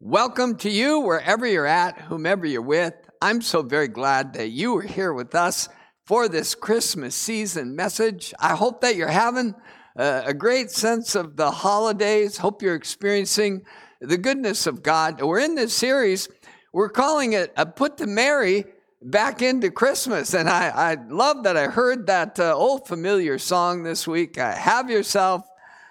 Welcome to you wherever you're at, whomever you're with. I'm so very glad that you are here with us for this Christmas season message. I hope that you're having a great sense of the holidays. Hope you're experiencing the goodness of God. We're in this series, we're calling it a Put to Merry back into Christmas. And I, I love that I heard that uh, old familiar song this week. Uh, Have yourself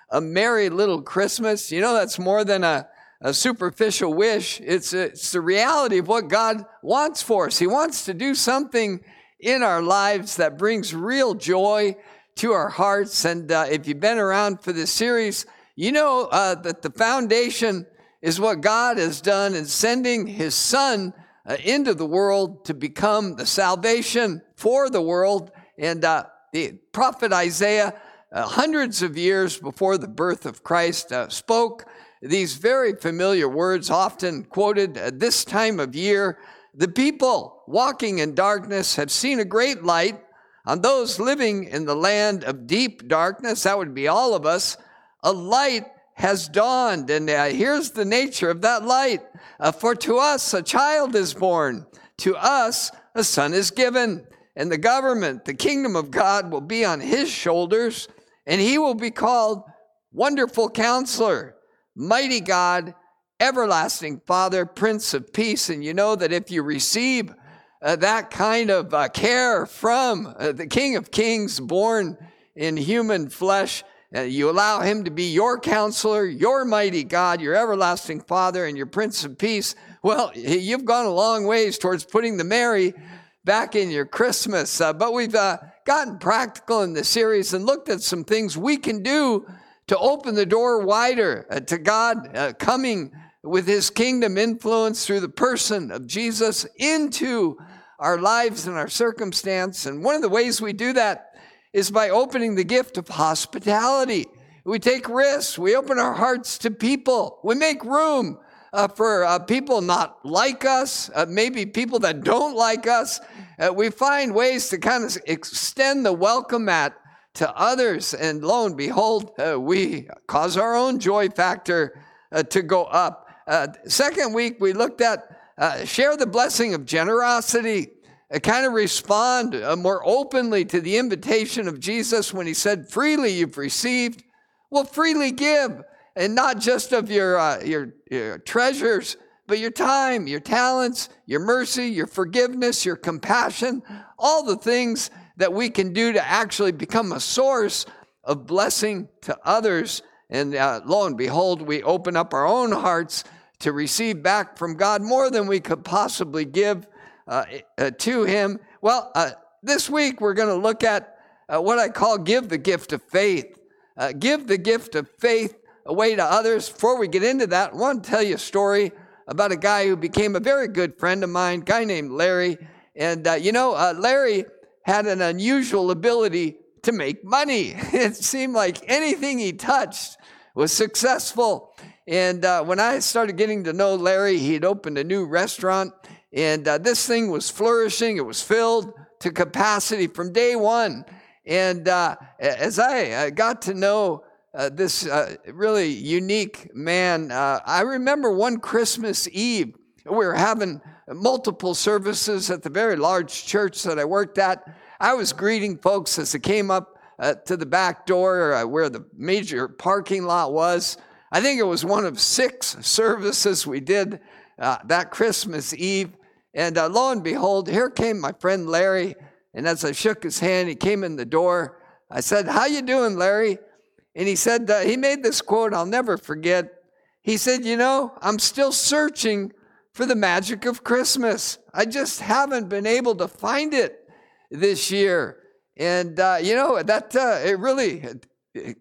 a merry little Christmas. You know, that's more than a a superficial wish. It's, it's the reality of what God wants for us. He wants to do something in our lives that brings real joy to our hearts. And uh, if you've been around for this series, you know uh, that the foundation is what God has done in sending His Son uh, into the world to become the salvation for the world. And uh, the prophet Isaiah, uh, hundreds of years before the birth of Christ, uh, spoke these very familiar words, often quoted at this time of year. The people walking in darkness have seen a great light. On those living in the land of deep darkness, that would be all of us, a light has dawned. And uh, here's the nature of that light. Uh, for to us a child is born, to us a son is given, and the government, the kingdom of God, will be on his shoulders, and he will be called Wonderful Counselor mighty God, everlasting Father, Prince of Peace. And you know that if you receive uh, that kind of uh, care from uh, the King of Kings born in human flesh, uh, you allow him to be your counselor, your mighty God, your everlasting Father, and your Prince of Peace. Well, you've gone a long ways towards putting the Merry back in your Christmas. Uh, but we've uh, gotten practical in the series and looked at some things we can do to open the door wider uh, to God uh, coming with his kingdom influence through the person of Jesus into our lives and our circumstance. And one of the ways we do that is by opening the gift of hospitality. We take risks, we open our hearts to people, we make room uh, for uh, people not like us, uh, maybe people that don't like us. Uh, we find ways to kind of extend the welcome mat to others. And lo and behold, uh, we cause our own joy factor uh, to go up. Uh, second week, we looked at uh, share the blessing of generosity, uh, kind of respond uh, more openly to the invitation of Jesus when he said, Freely you've received, well, freely give. And not just of your, your, your treasures, but your time, your talents, your mercy, your forgiveness, your compassion, all the things that we can do to actually become a source of blessing to others. And uh, lo and behold, we open up our own hearts to receive back from God more than we could possibly give uh, uh, to Him. Well, uh, this week we're going to look at uh, what I call give the gift of faith. Uh, give the gift of faith away to others. Before we get into that, I want to tell you a story about a guy who became a very good friend of mine, guy named Larry. And you know, Larry had an unusual ability to make money. It seemed like anything he touched was successful. And uh, when I started getting to know Larry, he had opened a new restaurant, and uh, this thing was flourishing. It was filled to capacity from day one. And uh, as I uh, got to know uh, this uh, really unique man, I remember one Christmas Eve, we were having multiple services at the very large church that I worked at. I was greeting folks as they came up uh, to the back door uh, where the major parking lot was. I think it was one of six services we did uh, that Christmas Eve. And uh, lo and behold, here came my friend Larry. And as I shook his hand, he came in the door. I said, "How you doing, Larry?" And he said, uh, he made this quote I'll never forget. He said, "You know, I'm still searching for the magic of Christmas. I just haven't been able to find it this year. And, uh, you know, that uh, it really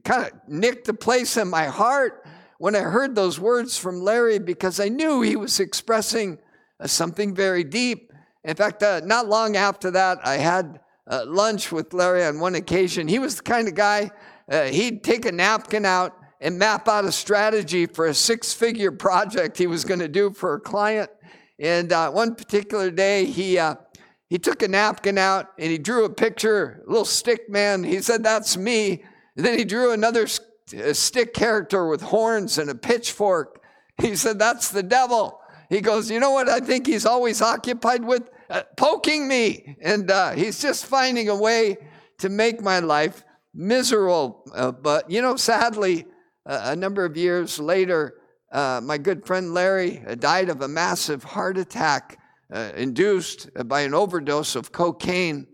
kind of nicked the place in my heart when I heard those words from Larry because I knew he was expressing uh, something very deep. In fact, uh, not long after that, I had uh, lunch with Larry on one occasion. He was the kind of guy, uh, he'd take a napkin out and map out a strategy for a six figure project he was going to do for a client. And uh, one particular day, he, uh, he took a napkin out and he drew a picture, a little stick man. He said, That's me. And then he drew another stick character with horns and a pitchfork. He said, That's the devil. He goes, You know what I think he's always occupied with? Uh, poking me. And uh, he's just finding a way to make my life miserable. Uh, but, you know, sadly, a number of years later, uh, my good friend Larry uh, died of a massive heart attack uh, induced by an overdose of cocaine.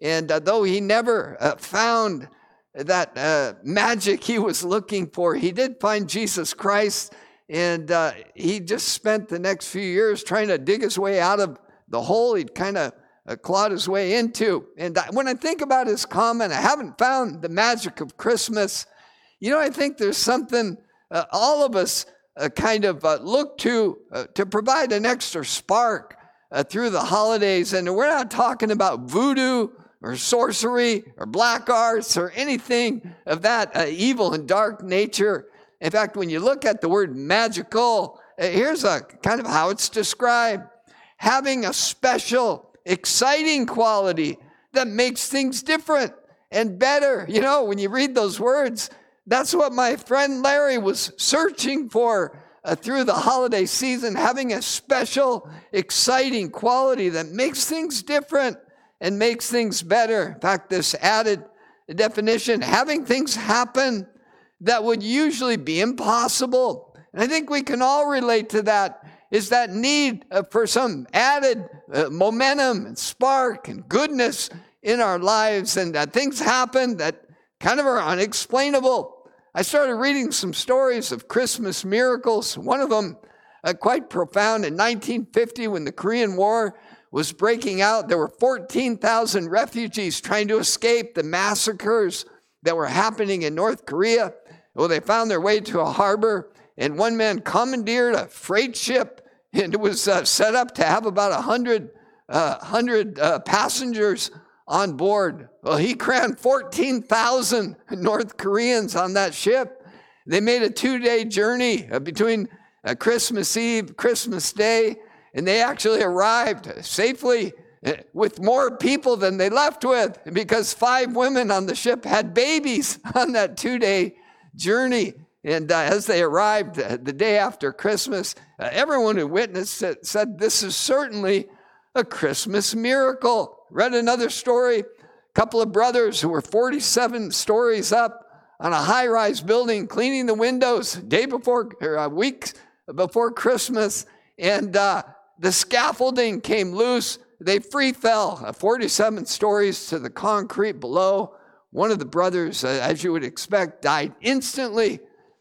And though he never found that magic he was looking for, he did find Jesus Christ. And he just spent the next few years trying to dig his way out of the hole he'd kind of uh, clawed his way into. And when I think about his comment, I haven't found the magic of Christmas. You know, I think there's something uh, all of us uh, kind of uh, look to uh, to provide an extra spark uh, through the holidays. And we're not talking about voodoo or sorcery or black arts or anything of that evil and dark nature. In fact, when you look at the word magical, here's a kind of how it's described having a special, exciting quality that makes things different and better. You know, when you read those words, that's what my friend Larry was searching for uh, through the holiday season, having a special, exciting quality that makes things different and makes things better. In fact, this added definition having things happen that would usually be impossible. And I think we can all relate to that is that need uh, for some added uh, momentum and spark and goodness in our lives, and that things happen that kind of are unexplainable. I started reading some stories of Christmas miracles. One of them, uh, quite profound, in 1950 when the Korean War was breaking out, there were 14,000 refugees trying to escape the massacres that were happening in North Korea. Well, they found their way to a harbor and one man commandeered a freight ship, and it was uh, set up to have about 100, uh, 100 uh, passengers on board. Well, he crammed 14,000 North Koreans on that ship. They made a two day journey uh, between uh, Christmas Eve, Christmas Day, and they actually arrived safely uh, with more people than they left with because five women on the ship had babies on that two day journey. And uh, as they arrived uh, the day after Christmas, uh, everyone who witnessed it said, This is certainly a Christmas miracle. Read another story. A couple of brothers who were 47 stories up on a high rise building cleaning the windows day before, or uh, weeks before Christmas. And uh, the scaffolding came loose. They free fell uh, 47 stories to the concrete below. One of the brothers, as you would expect, died instantly.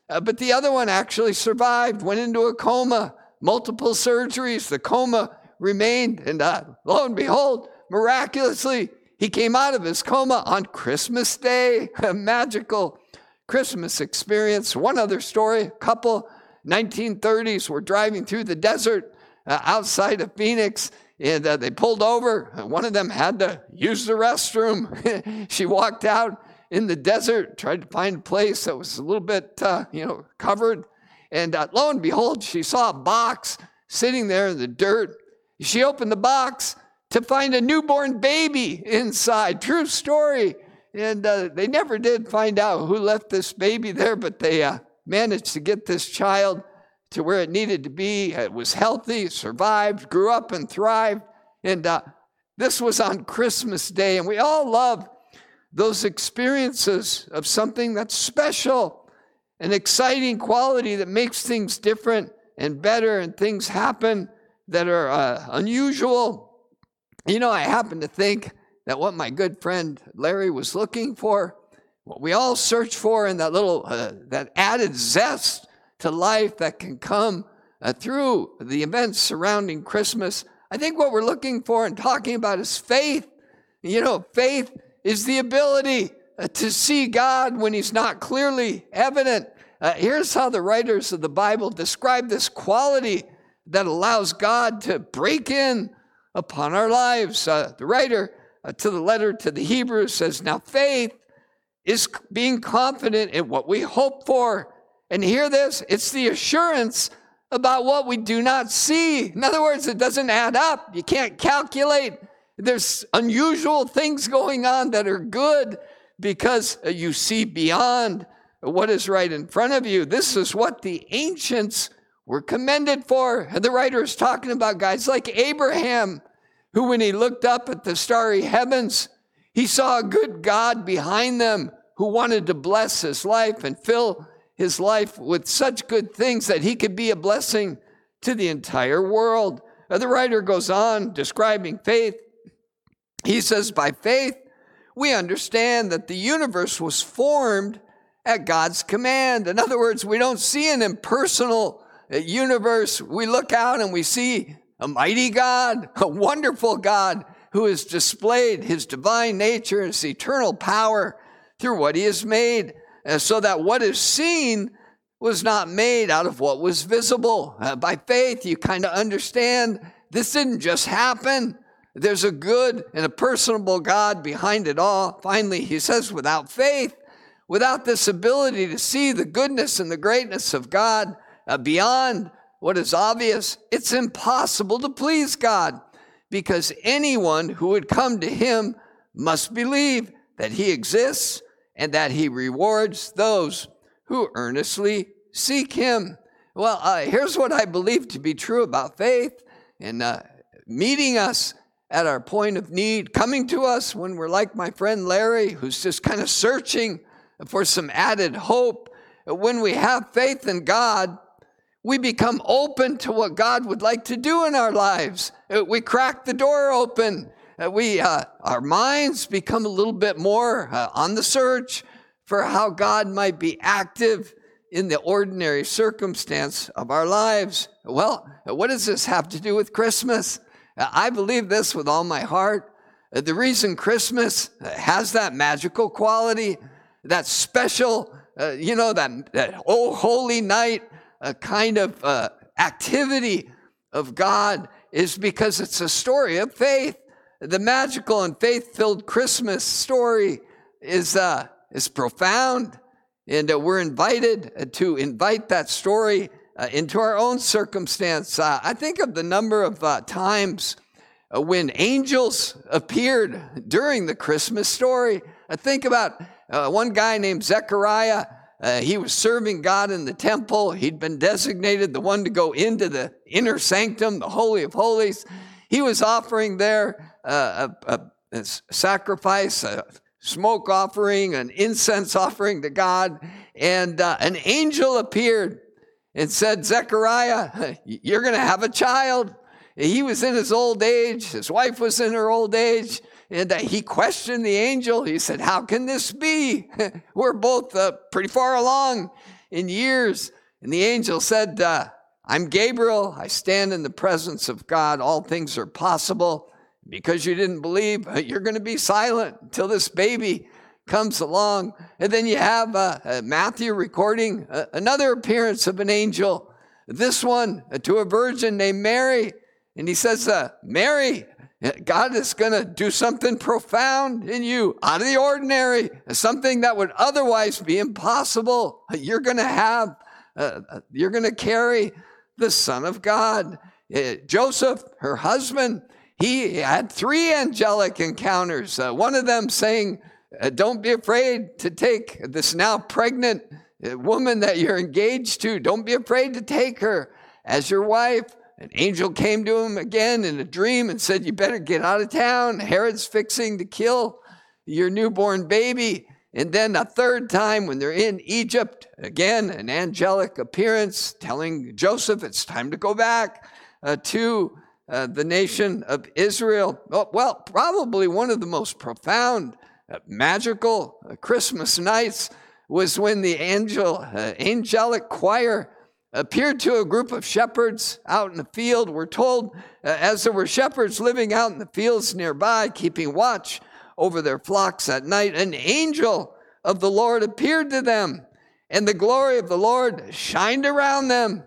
Uh, but the other one actually survived, went into a coma, multiple surgeries. The coma remained, and uh, lo and behold, miraculously, he came out of his coma on Christmas Day. A magical Christmas experience. One other story a couple, 1930s, were driving through the desert uh, outside of Phoenix. And uh, they pulled over. One of them had to use the restroom. she walked out in the desert, tried to find a place that was a little bit, uh, you know, covered. And uh, lo and behold, she saw a box sitting there in the dirt. She opened the box to find a newborn baby inside. True story. And uh, they never did find out who left this baby there, but they uh, managed to get this child to where it needed to be. It was healthy, survived, grew up, and thrived. And uh, this was on Christmas Day. And we all love those experiences of something that's special, an exciting quality that makes things different and better, and things happen that are uh, unusual. You know, I happen to think that what my good friend Larry was looking for, what we all search for in that little, uh, that added zest to life that can come uh, through the events surrounding Christmas. I think what we're looking for and talking about is faith. You know, faith is the ability uh, to see God when He's not clearly evident. Uh, here's how the writers of the Bible describe this quality that allows God to break in upon our lives. Uh, the writer uh, to the letter to the Hebrews says, Now faith is being confident in what we hope for. And hear this it's the assurance about what we do not see. In other words, it doesn't add up. You can't calculate there's unusual things going on that are good because uh, you see beyond what is right in front of you. This is what the ancients were commended for. And the writer is talking about guys like Abraham, who, when he looked up at the starry heavens, he saw a good God behind them who wanted to bless his life and fill his life with such good things that he could be a blessing to the entire world. Uh, the writer goes on describing faith. He says, By faith, we understand that the universe was formed at God's command. In other words, we don't see an impersonal universe. We look out and we see a mighty God, a wonderful God who has displayed his divine nature and his eternal power through what he has made, uh, so that what is seen was not made out of what was visible. Uh, by faith, you kind of understand this didn't just happen. There's a good and a personable God behind it all. Finally, he says, without faith, without this ability to see the goodness and the greatness of God beyond what is obvious, it's impossible to please God because anyone who would come to him must believe that he exists and that he rewards those who earnestly seek him. Well, uh, here's what I believe to be true about faith and uh, meeting us at our point of need, coming to us when we're like my friend Larry, who's just kind of searching for some added hope. When we have faith in God, we become open to what God would like to do in our lives. Uh, we crack the door open. Uh, we, uh, our minds become a little bit more uh, on the search for how God might be active in the ordinary circumstance of our lives. Well, what does this have to do with Christmas? I believe this with all my heart. The reason Christmas has that magical quality, that special, uh, you know, that, that oh, holy night a kind of uh, activity of God is because it's a story of faith. The magical and faith filled Christmas story is, uh, is profound, and uh, we're invited to invite that story uh, into our own circumstance. Uh, I think of the number of uh, times uh, when angels appeared during the Christmas story. I think about uh, one guy named Zechariah. Uh, he was serving God in the temple. He'd been designated the one to go into the inner sanctum, the Holy of Holies. He was offering there a, a, a sacrifice, a smoke offering, an incense offering to God. And an angel appeared and said, Zechariah, you're going to have a child. He was in his old age, his wife was in her old age, uh, he questioned the angel. He said, How can this be? We're both uh, pretty far along in years. And the angel said, uh, I'm Gabriel. I stand in the presence of God. All things are possible. Because you didn't believe, you're going to be silent until this baby comes along. And then you have uh, uh, Matthew recording uh, another appearance of an angel, this one uh, to a virgin named Mary. And he says, Mary, God is going to do something profound in you, out of the ordinary, something that would otherwise be impossible. You're going to have, uh, you're going to carry the Son of God. Joseph, her husband, he had three angelic encounters. one of them saying, uh, don't be afraid to take this now pregnant uh, woman that you're engaged to. Don't be afraid to take her as your wife. An angel came to him again in a dream and said, You better get out of town. Herod's fixing to kill your newborn baby. And then a third time, when they're in Egypt, again, an angelic appearance telling Joseph it's time to go back uh, to uh, the nation of Israel. Well, probably one of the most profound uh, magical uh, Christmas nights was when the angel, uh, angelic choir appeared to a group of shepherds out in the field. We're told uh, as there were shepherds living out in the fields nearby, keeping watch over their flocks at night, an angel of the Lord appeared to them, and the glory of the Lord shined around them,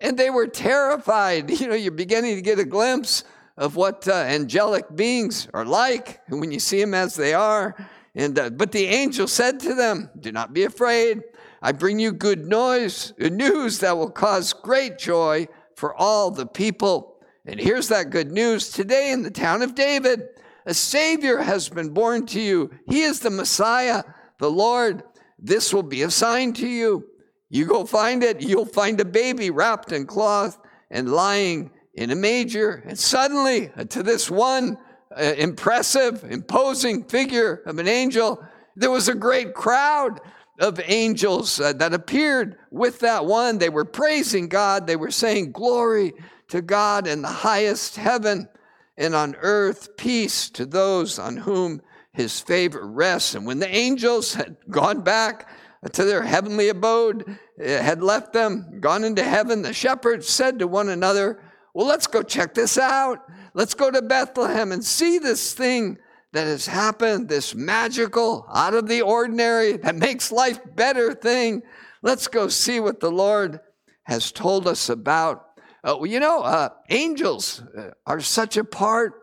and they were terrified. You know, you're beginning to get a glimpse of what uh, angelic beings are like when you see them as they are. And, uh, but the angel said to them, Do not be afraid. I bring you good noise, news that will cause great joy for all the people. And here's that good news today in the town of David, a Savior has been born to you. He is the Messiah, the Lord. This will be a sign to you. You go find it, you'll find a baby wrapped in cloth and lying in a manger. And suddenly, uh, to this one uh, impressive, imposing figure of an angel, there was a great crowd of angels uh, that appeared with that one. They were praising God, they were saying, Glory to God in the highest heaven, and on earth peace to those on whom his favor rests. And when the angels had gone back to their heavenly abode, eh, had left them, gone into heaven, the shepherds said to one another, Well, let's go check this out. Let's go to Bethlehem and see this thing that has happened, this magical, out of the ordinary, that makes life better thing. Let's go see what the Lord has told us about. Uh, well, you know, uh, angels uh, are such a part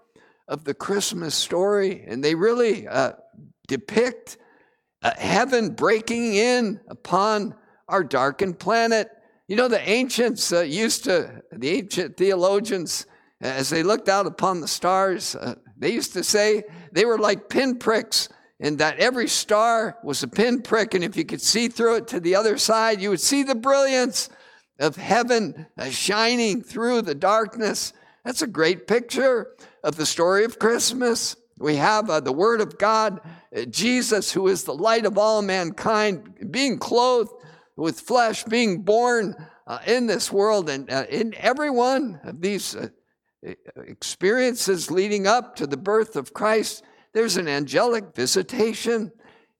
of the Christmas story, and they really uh, depict uh, heaven breaking in upon our darkened planet. You know, the ancients uh, used to, the ancient theologians, as they looked out upon the stars, they used to say they were like pinpricks, and that every star was a pinprick, and if you could see through it to the other side, you would see the brilliance of heaven uh, shining through the darkness. That's a great picture of the story of Christmas. We have uh, the Word of God, uh, Jesus, who is the light of all mankind, being clothed with flesh, being born uh, in this world. And uh, in every one of these uh, experiences leading up to the birth of Christ, there's an angelic visitation.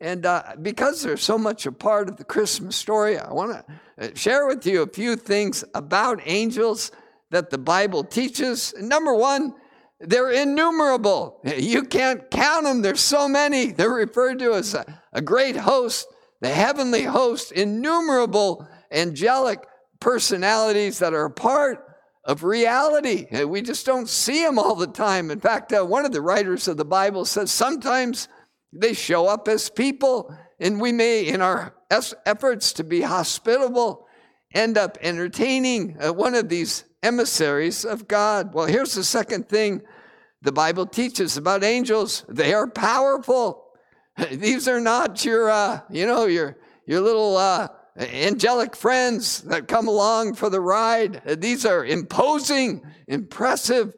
And uh, because they're so much a part of the Christmas story, I want to uh, share with you a few things about angels that the Bible teaches. Number one, they're innumerable. You can't count them. There's so many. They're referred to as a, a great host, the heavenly host, innumerable angelic personalities that are part of reality. We just don't see them all the time. In fact, uh, one of the writers of the Bible says sometimes they show up as people, and we may, in our efforts to be hospitable, end up entertaining uh, one of these emissaries of God. Well, here's the second thing the Bible teaches about angels they are powerful. These are not your, uh, you know, your, your little uh, angelic friends that come along for the ride. These are imposing, impressive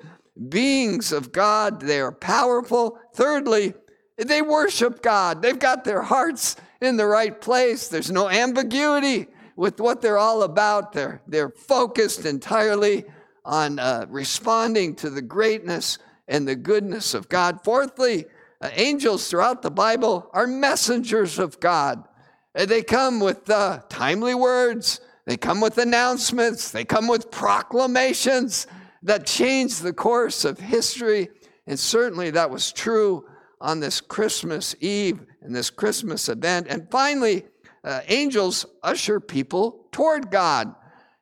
beings of God. They are powerful. Thirdly, they worship God. They've got their hearts in the right place. There's no ambiguity with what they're all about. They're, they're focused entirely on uh, responding to the greatness and the goodness of God. Fourthly, angels throughout the Bible are messengers of God. They come with uh, timely words, they come with announcements, they come with proclamations that change the course of history. And certainly that was true on this Christmas Eve and this Christmas event. And finally, uh, angels usher people toward God.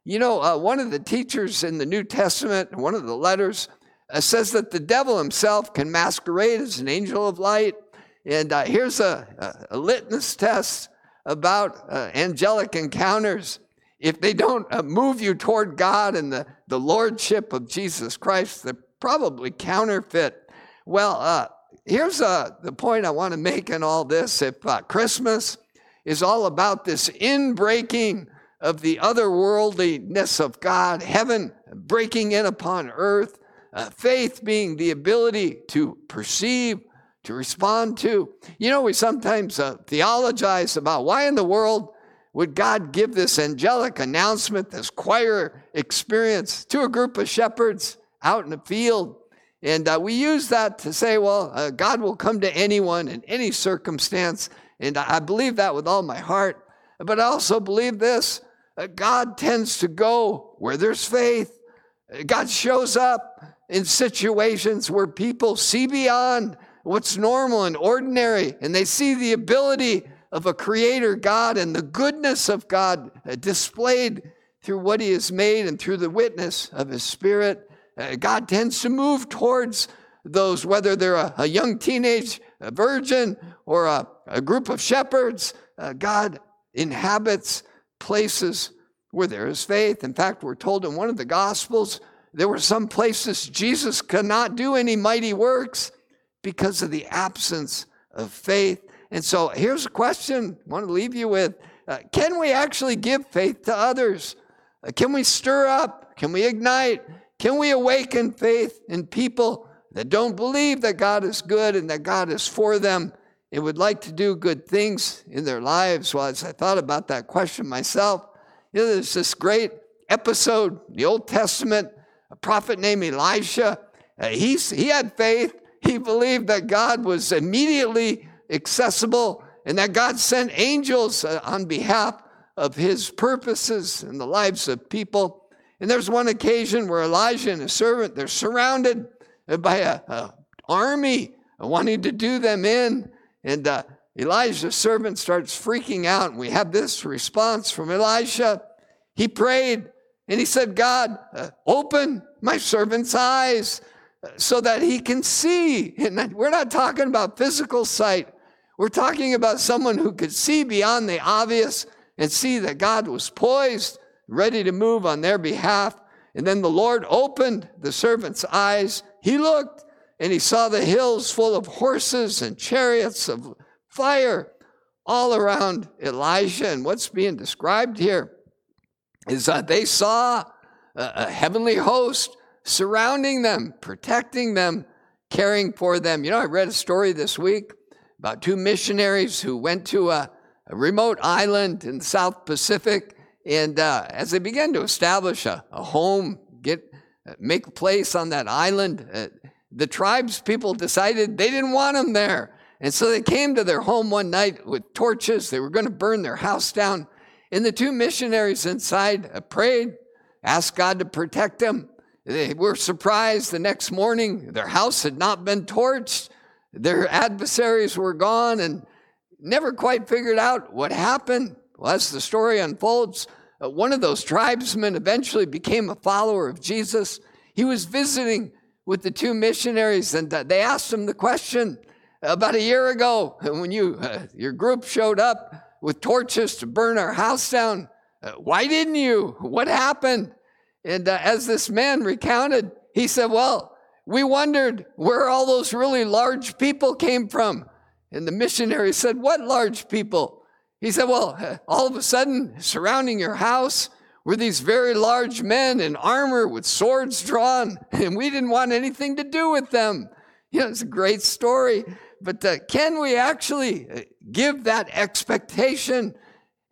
You know, uh, one of the teachers in the New Testament, one of the letters, uh, says that the devil himself can masquerade as an angel of light. And uh, here's a, a, litmus test about uh, angelic encounters, if they don't uh, move you toward God and the, the lordship of Jesus Christ, they're probably counterfeit. Well, uh, here's the point I want to make in all this. If Christmas is all about this inbreaking of the otherworldliness of God, heaven breaking in upon earth, uh, faith being the ability to perceive to respond to. You know, we sometimes uh, theologize about why in the world would God give this angelic announcement, this choir experience to a group of shepherds out in the field? And uh, we use that to say, well, uh, God will come to anyone in any circumstance. And I believe that with all my heart. But I also believe this uh, God tends to go where there's faith. God shows up in situations where people see beyond what's normal and ordinary, and they see the ability of a creator God and the goodness of God displayed through what he has made and through the witness of his spirit. Uh, God tends to move towards those, whether they're a, young teenage virgin or a, a, group of shepherds. Uh, God inhabits places where there is faith. In fact, we're told in one of the Gospels there were some places Jesus could not do any mighty works because of the absence of faith. And so here's a question I want to leave you with. uh, can we actually give faith to others? Uh, can we stir up? Can we ignite? Can we awaken faith in people that don't believe that God is good and that God is for them and would like to do good things in their lives? Well, as I thought about that question myself, you know, there's this great episode, the Old Testament, a prophet named Elisha. Uh, he's, he had faith. He believed that God was immediately accessible and that God sent angels uh, on behalf of his purposes in the lives of people. And there's one occasion where Elijah and his servant, they're surrounded by a, army wanting to do them in. And uh, Elijah's servant starts freaking out. And we have this response from Elisha. He prayed and he said, God, uh, open my servant's eyes so that he can see. And we're not talking about physical sight. We're talking about someone who could see beyond the obvious and see that God was poised, ready to move on their behalf. And then the Lord opened the servant's eyes. He looked and he saw the hills full of horses and chariots of fire all around Elijah. And what's being described here is that they saw a heavenly host surrounding them, protecting them, caring for them. You know, I read a story this week about two missionaries who went to a a remote island in the South Pacific. And uh, as they began to establish a, a home, get uh, make a place on that island, uh, the tribes people decided they didn't want them there. And so they came to their home one night with torches. They were going to burn their house down. And the two missionaries inside uh, prayed, asked God to protect them. They were surprised the next morning. Their house had not been torched. Their adversaries were gone. And never quite figured out what happened. Well, as the story unfolds, uh, one of those tribesmen eventually became a follower of Jesus. He was visiting with the two missionaries, and uh, they asked him the question about a year ago when you uh, your group showed up with torches to burn our house down. Uh, why didn't you? What happened? And uh, as this man recounted, he said, "Well, we wondered where all those really large people came from." And the missionary said, What large people? He said, Well, all of a sudden, surrounding your house were these very large men in armor with swords drawn, and we didn't want anything to do with them. You know, it's a great story, but uh, can we actually uh, give that expectation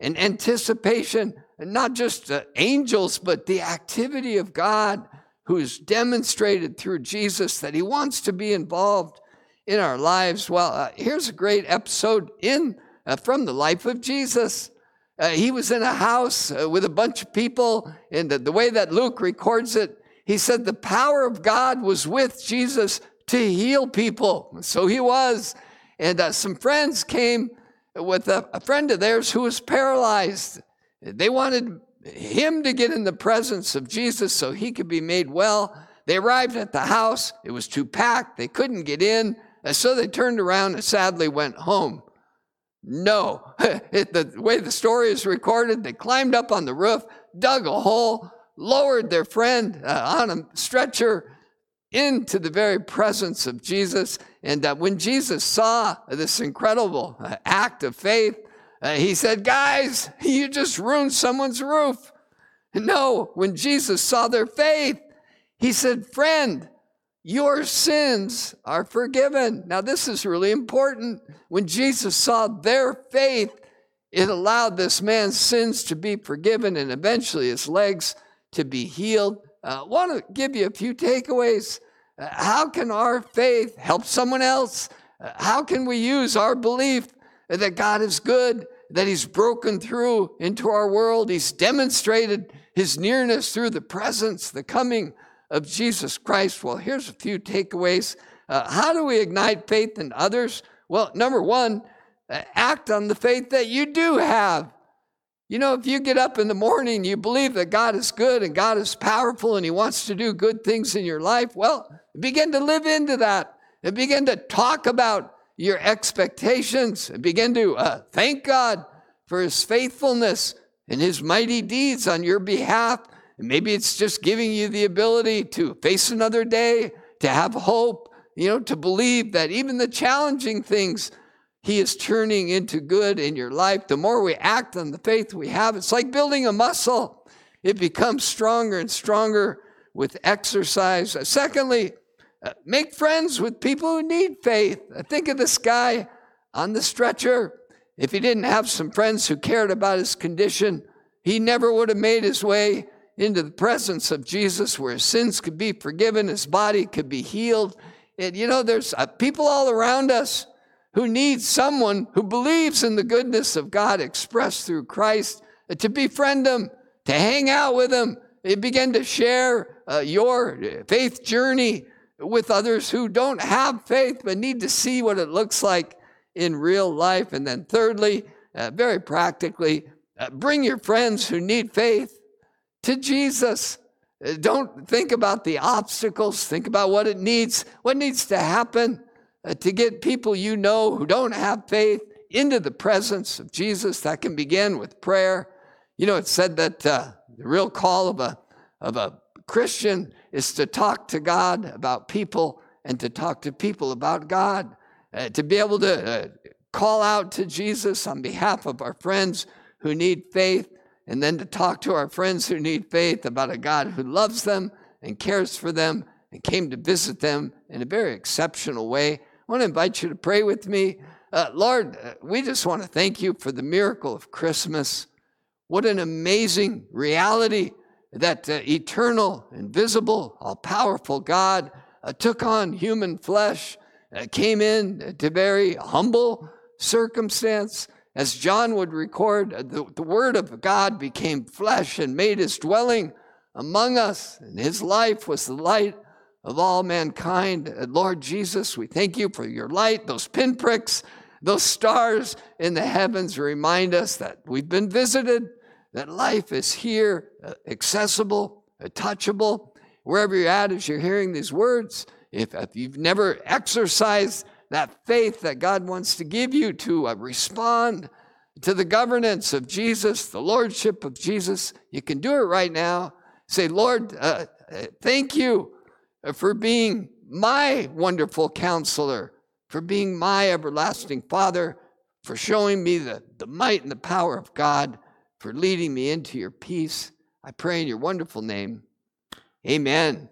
and anticipation, not just uh, angels, but the activity of God who's demonstrated through Jesus that he wants to be involved in our lives. Well, uh, here's a great episode in uh, from the life of Jesus. Uh, he was in a house with a bunch of people, and the, the way that Luke records it, he said the power of God was with Jesus to heal people. So he was. And uh, some friends came with a, a friend of theirs who was paralyzed. They wanted him to get in the presence of Jesus so he could be made well. They arrived at the house. It was too packed. They couldn't get in. And so they turned around and sadly went home. No, the way the story is recorded, they climbed up on the roof, dug a hole, lowered their friend uh, on a stretcher into the very presence of Jesus. And uh, when Jesus saw this incredible uh, act of faith, uh, he said, Guys, you just ruined someone's roof. No, when Jesus saw their faith, he said, Friend, your sins are forgiven. Now, this is really important. When Jesus saw their faith, it allowed this man's sins to be forgiven and eventually his legs to be healed. I uh, want to give you a few takeaways. Uh, how can our faith help someone else? Uh, how can we use our belief that God is good, that He's broken through into our world? He's demonstrated His nearness through the presence, the coming of Jesus Christ? Well, here's a few takeaways. Uh, how do we ignite faith in others? Well, number one, uh, act on the faith that you do have. You know, if you get up in the morning, you believe that God is good and God is powerful and He wants to do good things in your life, well, begin to live into that and begin to talk about your expectations and begin to uh, thank God for His faithfulness and His mighty deeds on your behalf. And maybe it's just giving you the ability to face another day, to have hope, you know, to believe that even the challenging things, He is turning into good in your life. The more we act on the faith we have, it's like building a muscle. It becomes stronger and stronger with exercise. Uh, secondly, uh, make friends with people who need faith. Uh, think of this guy on the stretcher. If he didn't have some friends who cared about his condition, he never would have made his way into the presence of Jesus where his sins could be forgiven, his body could be healed. And you know, there's people all around us who needs someone who believes in the goodness of God expressed through Christ uh, to befriend them, to hang out with them, begin to share uh, your faith journey with others who don't have faith but need to see what it looks like in real life. And then, thirdly, uh, very practically, uh, bring your friends who need faith to Jesus. Uh, don't think about the obstacles, think about what it needs, what needs to happen uh, to get people you know who don't have faith into the presence of Jesus. That can begin with prayer. You know, it's said that uh, the real call of a, of a Christian is to talk to God about people and to talk to people about God. Uh, to be able to uh, call out to Jesus on behalf of our friends who need faith, and then to talk to our friends who need faith about a God who loves them and cares for them and came to visit them in a very exceptional way. I want to invite you to pray with me. Uh, Lord, uh, we just want to thank you for the miracle of Christmas. What an amazing reality that uh, eternal, invisible, all powerful God uh, took on human flesh, uh, came in to very humble circumstance. As John would record, uh, the, the Word of God became flesh and made his dwelling among us, and his life was the light of all mankind. Lord Jesus, we thank you for your light, those pinpricks, those stars in the heavens remind us that we've been visited that life is here, uh, accessible, touchable. Wherever you're at as you're hearing these words, if, if you've never exercised that faith that God wants to give you to uh, respond to the governance of Jesus, the lordship of Jesus, you can do it right now. Say, Lord, uh, uh thank you Uh, for being my wonderful counselor, for being my everlasting Father, for showing me the, the might and the power of God for leading me into your peace. I pray in your wonderful name. Amen.